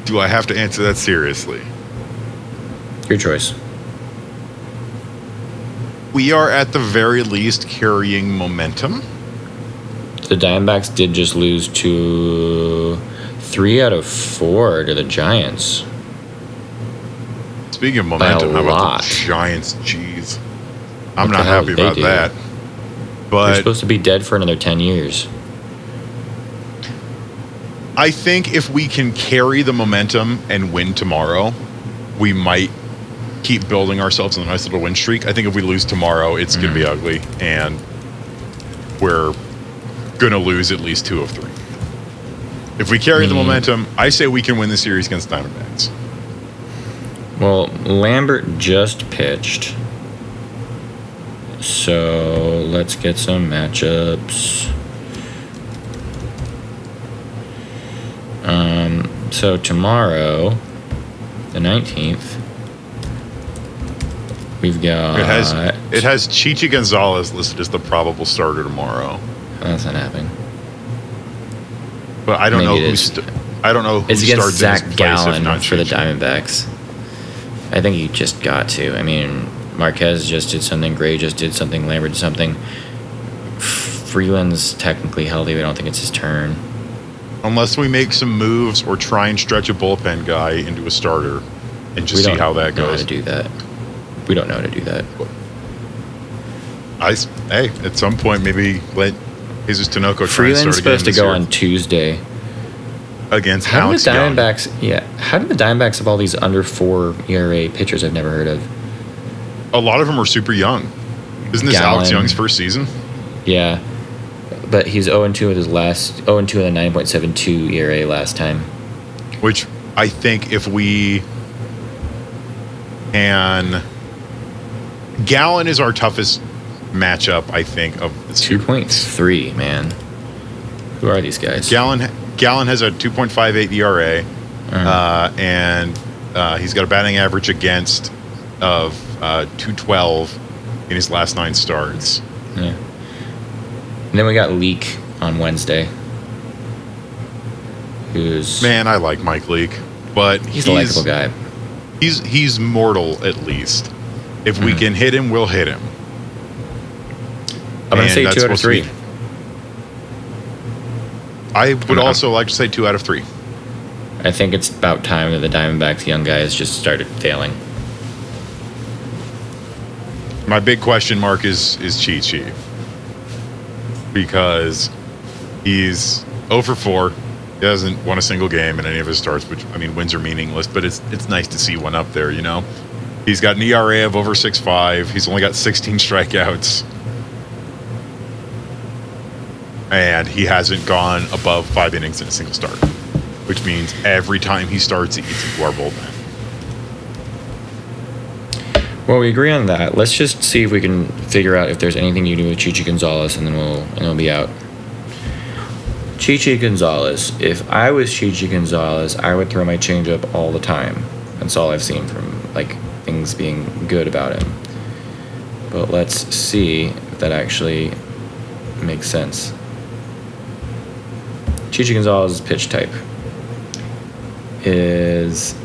Do I have to answer that seriously? Your choice. We are at the very least carrying momentum. The Diamondbacks did just lose to three out of four to the Giants. Speaking of momentum, how about lot. the Giants? Jeez, I'm What not happy about do? that. They're supposed to be dead for another 10 years. I think if we can carry the momentum and win tomorrow, we might keep building ourselves in a nice little win streak. I think if we lose tomorrow, it's going to be ugly, and we're going to lose at least two of three. If we carry the Mm. momentum, I say we can win the series against Diamondbacks. Well, Lambert just pitched. So let's get some matchups. Um, so tomorrow, the 19th, we've got. It has it has Chichi Gonzalez listed as the probable starter tomorrow, That's not happening. but I don't Maybe know who. St- I don't know who It's against Zach in his place if Gallen for the Diamondbacks. I think you just got to. I mean, Marquez just did something. Gray just did something. Lambert did something. Freeland's technically healthy. I don't think it's his turn. Unless we make some moves or try and stretch a bullpen guy into a starter and just we see how that know how goes. to do that. We don't know how to do that. I hey, at some point maybe let Jesus and Freeland's supposed to go this on Tuesday. against How Alex did the Young. Diamondbacks? Yeah. How did the Diamondbacks have all these under four ERA pitchers I've never heard of? A lot of them are super young. Isn't this Alex Young's first season? Yeah. But he's 0 and 2 with his last 0 and 2 with a 9.72 ERA last time. Which I think if we can, Gallen is our toughest matchup. I think of the series. 2.3, man. Who are these guys? Gallen Gallen has a 2.58 ERA. Uh, uh, and uh, he's got a batting average against of uh, 212 in his last nine starts. yeah. And then we got Leake on Wednesday. Who's Man, I like Mike Leake, but he's a likable guy. He's he's mortal at least. If we Mhm. can hit him, we'll hit him. I'm gonna say two out of three. be- I would also like to say two out of three. I think it's about time that the Diamondbacks young guys just started failing. My big question mark is is Chi Chi because he's 0 for 4. He hasn't won a single game in any of his starts, which I mean wins are meaningless, but it's it's nice to see one up there, you know. He's got an ERA of over 6.5. He's only got 16 strikeouts. And he hasn't gone above five innings in a single start, which means every time he starts, he eats into our bullpen. Well, we agree on that. Let's just see if we can figure out if there's anything you do with Chichi Gonzalez, and then we'll and it'll be out. Chichi Gonzalez. If I was Chichi Gonzalez, I would throw my changeup all the time. That's all I've seen from like things being good about him. But let's see if that actually makes sense. Chichi Gonzalez's pitch type is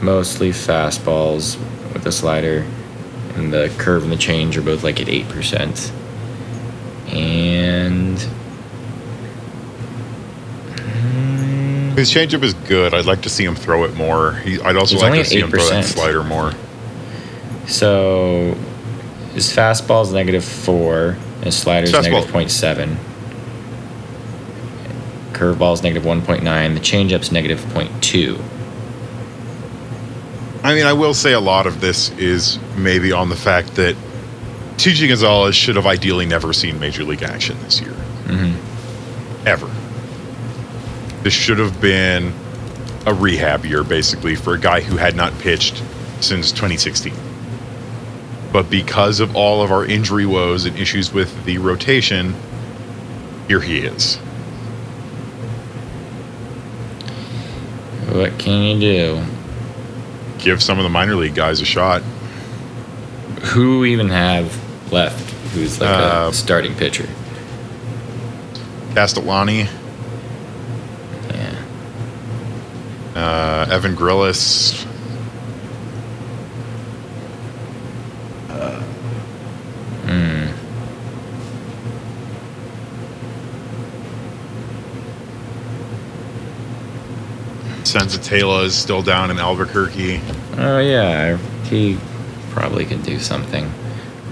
mostly fastballs with a slider, and the curve and the change are both like at 8%. And. His changeup is good. I'd like to see him throw it more. He, I'd also He's like to see him throw that slider more. So his fastball is negative four, and his slider is negative point seven. Curveball is negative one point nine. The changeup's negative point two. I mean, I will say a lot of this is maybe on the fact that TJ Gonzalez should have ideally never seen major league action this year. Mm-hmm. Ever. This should have been a rehab year, basically, for a guy who had not pitched since 2016. But because of all of our injury woes and issues with the rotation, here he is. What can you do? Give some of the minor league guys a shot. Who even have left? Who's like Uh, a starting pitcher? Castellani, Yeah. Uh, Evan Grills, Mm. Senzatela is still down in Albuquerque. Oh yeah, he probably can do something.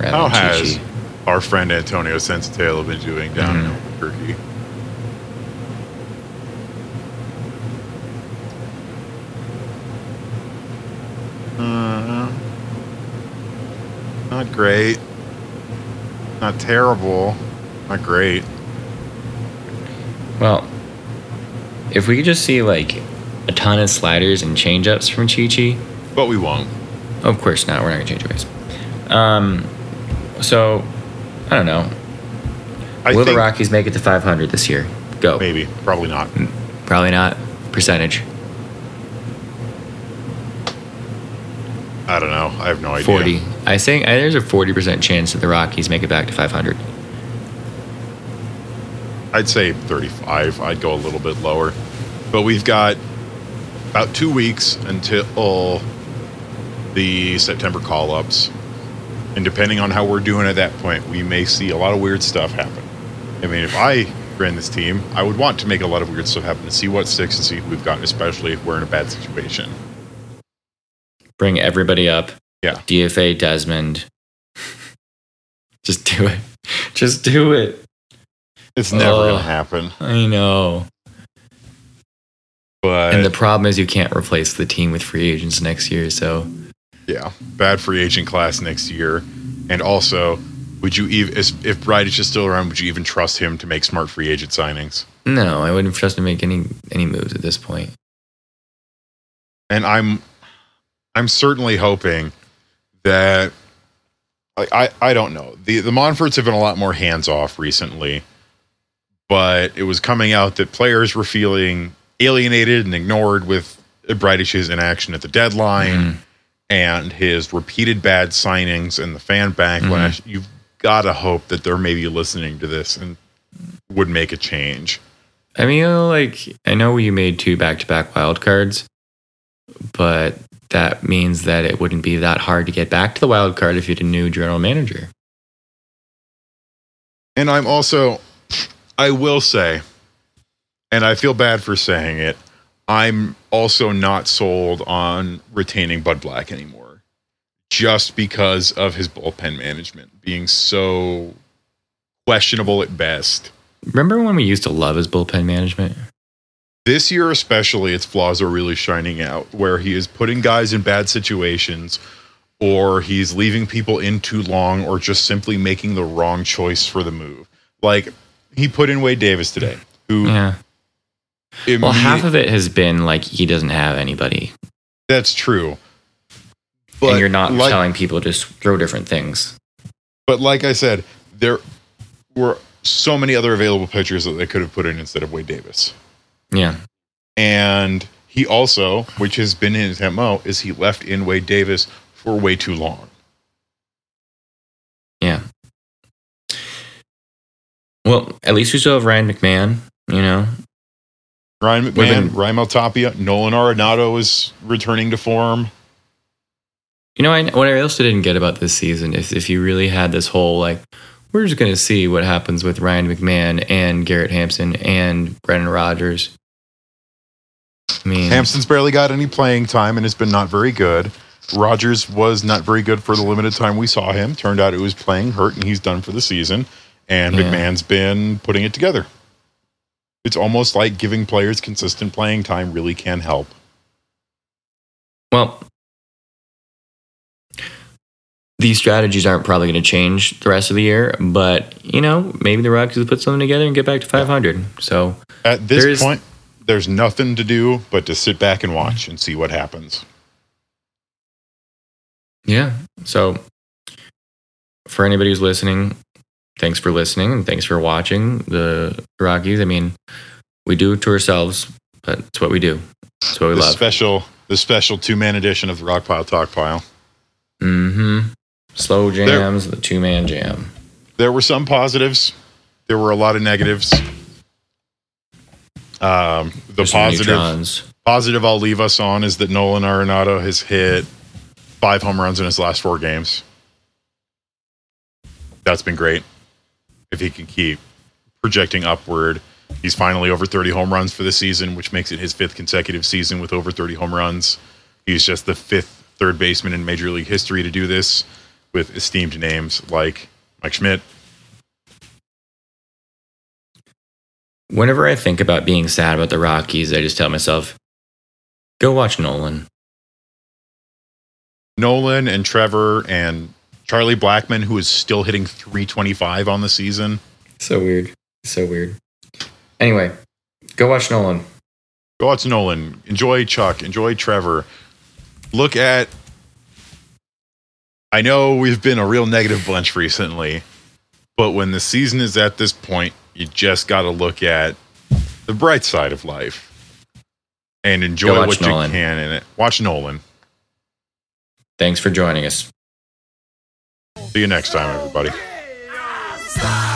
How has our friend Antonio Senzatela been doing down in Mhm. Albuquerque? Uh, not great. Not terrible. Not great. Well, if we could just see like a ton of sliders and changeups from Chi Chi, But we won't. of course not. We're not gonna change ways. Um, so I don't know. I Will the Rockies make it to 500 this year? Go. maybe. Probably not. Probably not. Percentage I don't know. I have no idea. 40. I think I, there's a 40% chance that the Rockies make it back to 500. I'd say 35. I'd go a little bit lower. But we've got about two weeks until the September call ups. And depending on how we're doing at that point, we may see a lot of weird stuff happen. I mean, if I ran this team, I would want to make a lot of weird stuff happen to see what sticks and see who we've got, especially if we're in a bad situation. Bring everybody up. Yeah. DFA Desmond. Just do it. Just do it. It's never to happen. I know. But And the problem is you can't replace the team with free agents next year. So Yeah, bad free agent class next year, and also, would you even if Bridich is still around, would you even trust him to make smart free agent signings? no, I wouldn't trust him to make any any moves at this point. And I'm, I'm certainly hoping that, like I I don't know the the Monforts have been a lot more hands off recently, but it was coming out that players were feeling alienated and ignored with Bridich's inaction at the deadline. Mhm. and his repeated bad signings and the fan backlash, you've got to hope that they're maybe listening to this and would make a change. I mean, like I know you made two back to back wild cards, but that means that it wouldn't be that hard to get back to the wild card if you had a new general manager. And I'm also, I will say, and I feel bad for saying it, I'm also not sold on retaining Bud Black anymore, just because of his bullpen management being so questionable at best. Remember when we used to love his bullpen management? This year especially its flaws are really shining out where he is putting guys in bad situations or he's leaving people in too long or just simply making the wrong choice for the move like he put in wade davis today who Yeah. Well, half of it has been like he doesn't have anybody, that's true and you're not like, telling people just throw different things. but like i said there were so many other available pitchers that they could have put in instead of wade davis Yeah. and he also which has been in his mo is he left in wade davis for way too long Yeah. Well, at least we still have Ryan McMahon. You know, Ryan McMahon, been- Raimel Tapia, Nolan Arenado is returning to form. you know I, what I also didn't get about this season is if you really had this whole like, we're just gonna see what happens with Ryan McMahon and Garrett Hampson and Brendan Rodgers. I mean, Hampson's barely got any playing time and has been not very good. Rodgers was not very good for the limited time we saw him. Turned out it was playing hurt and he's done for the season. And Yeah. McMahon's been putting it together. It's almost like giving players consistent playing time really can help. Well, these strategies aren't probably going to change the rest of the year, but you know, maybe the Rockies will put something together and get back to 500. So, At this point, there's nothing to do but to sit back and watch and see what happens. yeah. So, for anybody who's listening, thanks for listening and thanks for watching the Rockies. I mean, we do it to ourselves, but it's what we do. It's what we The love. special the special two man edition of the Rock Pile Talk Pile. mm-hmm. Slow jams, the two man jam. There were some positives. There were a lot of negatives. Um, the There's positive positive I'll leave us on is that Nolan Arenado has hit five home runs in his last four games. That's been great. If he can keep projecting upward, he's finally over 30 home runs for the season, which makes it his fifth consecutive season with over 30 home runs. He's just the fifth third baseman in Major League history to do this with esteemed names like Mike Schmidt, Whenever I think about being sad about the Rockies, I just tell myself, go watch Nolan. Nolan and Trevor and Charlie Blackmon, who is still hitting 325 on the season. So weird. So weird. Anyway, go watch Nolan. Go watch Nolan. Enjoy Chuck. Enjoy Trevor. Look at. I know we've been a real negative bunch recently, but when the season is at this point, you just got to look at the bright side of life and enjoy what Nolan. you can in it. Watch Nolan. Thanks for joining us. See you next time, everybody. Start wearing